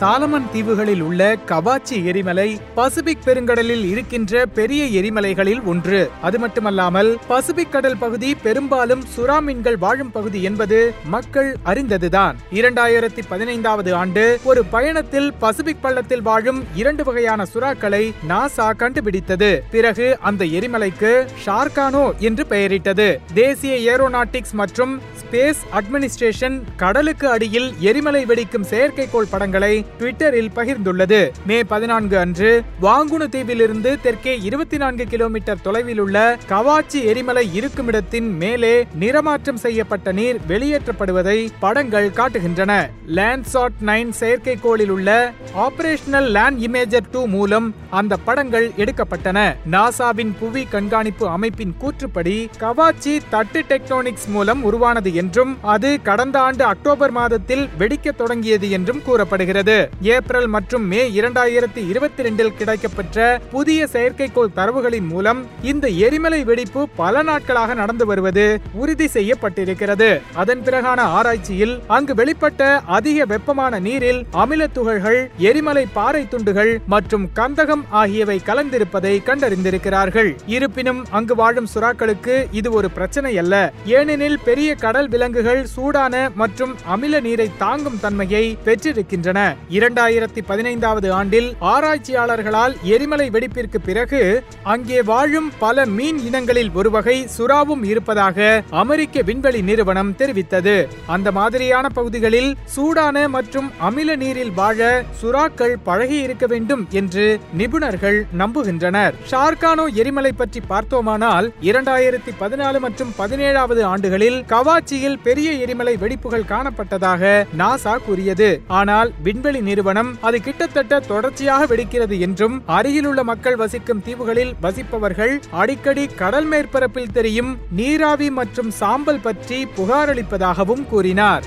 சாலமன் தீவுகளில் உள்ள கவாச்சி எரிமலை பசிபிக் பெருங்கடலில் இருக்கின்ற பெரிய எரிமலைகளில் ஒன்று. அது மட்டுமல்லாமல் பசிபிக் கடல் பகுதி பெரும்பாலும் சுறா மீன்கள் வாழும் பகுதி என்பது மக்கள் அறிந்ததுதான். இரண்டாயிரத்தி பதினைந்தாவது ஆண்டு ஒரு பயணத்தில் பசிபிக் பள்ளத்தில் வாழும் இரண்டு வகையான சுறாக்களை நாசா கண்டுபிடித்தது. பிறகு அந்த எரிமலைக்கு ஷார்கானோ என்று பெயரிட்டது. தேசிய ஏரோநாட்டிக்ஸ் மற்றும் ஸ்பேஸ் அட்மினிஸ்ட்ரேஷன் கடலுக்கு அடியில் எரிமலை வெடிக்கும் செயற்கைக்கோள் படங்களை ட்விட்டரில் பகிர்ந்துள்ளது. மே பதினான்கு அன்று வாங்குனு தீவிலிருந்து தெற்கே இருபத்தி நான்கு கிலோமீட்டர் தொலைவில் உள்ள கவாச்சி எரிமலை இருக்குமிடத்தின் மேலே நிறமாற்றம் செய்யப்பட்ட நீர் வெளியேற்றப்படுவதை படங்கள் காட்டுகின்றன. லேண்ட்சாட் நைன் செயற்கைக்கோளில் உள்ள ஆபரேஷனல் லேண்ட் இமேஜர் டூ மூலம் அந்த படங்கள் எடுக்கப்பட்டன. நாசாவின் புவி கண்காணிப்பு அமைப்பின் கூற்றுப்படி கவாச்சி தட்டு டெக்டோனிக்ஸ் மூலம் உருவானது என்றும் அது கடந்த ஆண்டு அக்டோபர் மாதத்தில் வெடிக்க தொடங்கியது என்றும் கூறப்படுகிறது. ஏப்ரல் மற்றும் மே இரண்டாயிரத்தி இருபத்தி ரெண்டில் கிடைக்கப்பெற்ற புதிய செயற்கைக்கோள் தரவுகளின் மூலம் இந்த எரிமலை வெடிப்பு பல நாட்களாக நடந்து வருவது உறுதி செய்யப்பட்டிருக்கிறது. அதன் பிறகான ஆராய்ச்சியில் அங்கு வெளிப்பட்ட அதிக வெப்பமான நீரில் அமில துகள்கள் எரிமலை பாறை துண்டுகள் மற்றும் கந்தகம் ஆகியவை கலந்திருப்பதை கண்டறிந்திருக்கிறார்கள். இருப்பினும் அங்கு வாழும் சுறாக்களுக்கு இது ஒரு பிரச்சனை அல்ல. ஏனெனில் பெரிய கடல் விலங்குகள் சூடான மற்றும் அமில நீரை தாங்கும் தன்மையை பெற்றிருக்கின்றன. இரண்டாயிரத்தி பதினைந்தாவது ஆண்டில் ஆராய்ச்சியாளர்களால் எரிமலை வெடிப்பிற்கு பிறகு அங்கே வாழும் பல மீன் இனங்களில் ஒரு வகை சுறாவும் இருப்பதாக அமெரிக்க விண்வெளி நிறுவனம் தெரிவித்தது. அந்த மாதிரியான பகுதிகளில் சூடான மற்றும் அமில நீரில் வாழ சுறாக்கள் பழகி இருக்க வேண்டும் என்று நிபுணர்கள் நம்புகின்றனர். ஷார்கானோ எரிமலை பற்றி பார்த்தோமானால் இரண்டாயிரத்தி பதினாலு மற்றும் பதினேழாவது ஆண்டுகளில் கவாச்சியில் பெரிய எரிமலை வெடிப்புகள் காணப்பட்டதாக நாசா கூறியது. ஆனால் விண்வெளி விண்வெளி நிறுவனம் அது கிட்டத்தட்ட தொடர்ச்சியாக வெடிக்கிறது என்றும் அருகிலுள்ள மக்கள் வசிக்கும் தீவுகளில் வசிப்பவர்கள் அடிக்கடி கடல் மேற்பரப்பில் தெரியும் நீராவி மற்றும் சாம்பல் பற்றி புகாரளிப்பதாகவும் கூறினார்.